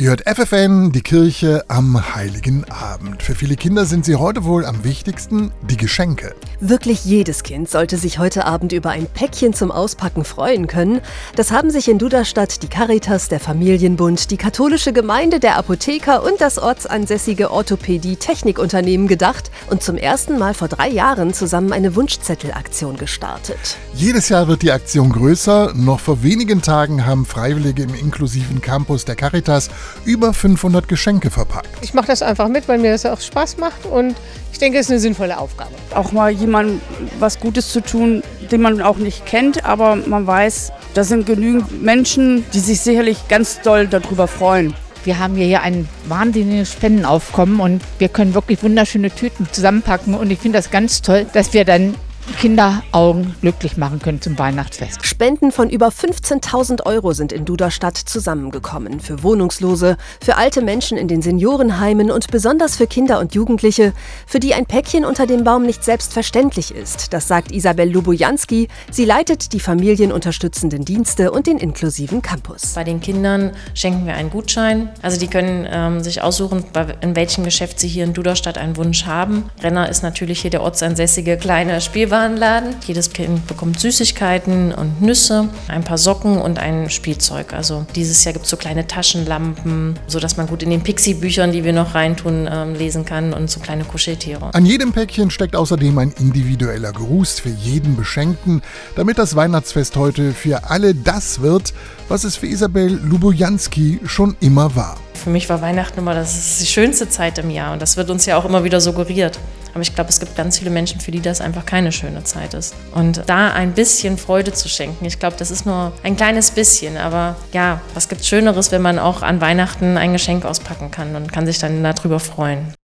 Ihr hört FFN, die Kirche am Heiligen Abend. Für viele Kinder sind sie heute wohl am wichtigsten die Geschenke. Wirklich jedes Kind sollte sich heute Abend über ein Päckchen zum Auspacken freuen können. Das haben sich in Duderstadt die Caritas, der Familienbund, die katholische Gemeinde, der Apotheker und das ortsansässige Orthopädie-Technikunternehmen gedacht und zum ersten Mal vor drei Jahren zusammen eine Wunschzettelaktion gestartet. Jedes Jahr wird die Aktion größer. Noch vor wenigen Tagen haben Freiwillige im inklusiven Campus der Caritas über 500 Geschenke verpackt. Ich mache das einfach mit, weil mir das auch Spaß macht und ich denke, es ist eine sinnvolle Aufgabe. Auch mal jemandem was Gutes zu tun, den man auch nicht kennt, aber man weiß, da sind genügend Menschen, die sich sicherlich ganz doll darüber freuen. Wir haben hier ein wahnsinniges Spendenaufkommen und wir können wirklich wunderschöne Tüten zusammenpacken und ich finde das ganz toll, dass wir dann Kinderaugen glücklich machen können zum Weihnachtsfest. Spenden von über 15.000 Euro sind in Duderstadt zusammengekommen. Für Wohnungslose, für alte Menschen in den Seniorenheimen und besonders für Kinder und Jugendliche, für die ein Päckchen unter dem Baum nicht selbstverständlich ist. Das sagt Isabel Lubojanski. Sie leitet die familienunterstützenden Dienste und den inklusiven Campus. Bei den Kindern schenken wir einen Gutschein. Also die können ähm, sich aussuchen, in welchem Geschäft sie hier in Duderstadt einen Wunsch haben. Renner ist natürlich hier der ortsansässige kleine Spielwagen Spielwarenladen. Jedes Kind bekommt Süßigkeiten und Nüsse, ein paar Socken und ein Spielzeug. Also dieses Jahr gibt es so kleine Taschenlampen, sodass man gut in den Pixie-Büchern, die wir noch reintun, ähm, lesen kann und so kleine Kuscheltiere. An jedem Päckchen steckt außerdem ein individueller Gruß für jeden Beschenkten, damit das Weihnachtsfest heute für alle das wird, was es für Isabel Lubojanski schon immer war. Für mich war Weihnachten immer das ist die schönste Zeit im Jahr und das wird uns ja auch immer wieder suggeriert. Aber ich glaube, es gibt ganz viele Menschen, für die das einfach keine schöne Zeit ist. Und da ein bisschen Freude zu schenken, ich glaube, das ist nur ein kleines bisschen. Aber ja, was gibt Schöneres, wenn man auch an Weihnachten ein Geschenk auspacken kann und kann sich dann darüber freuen.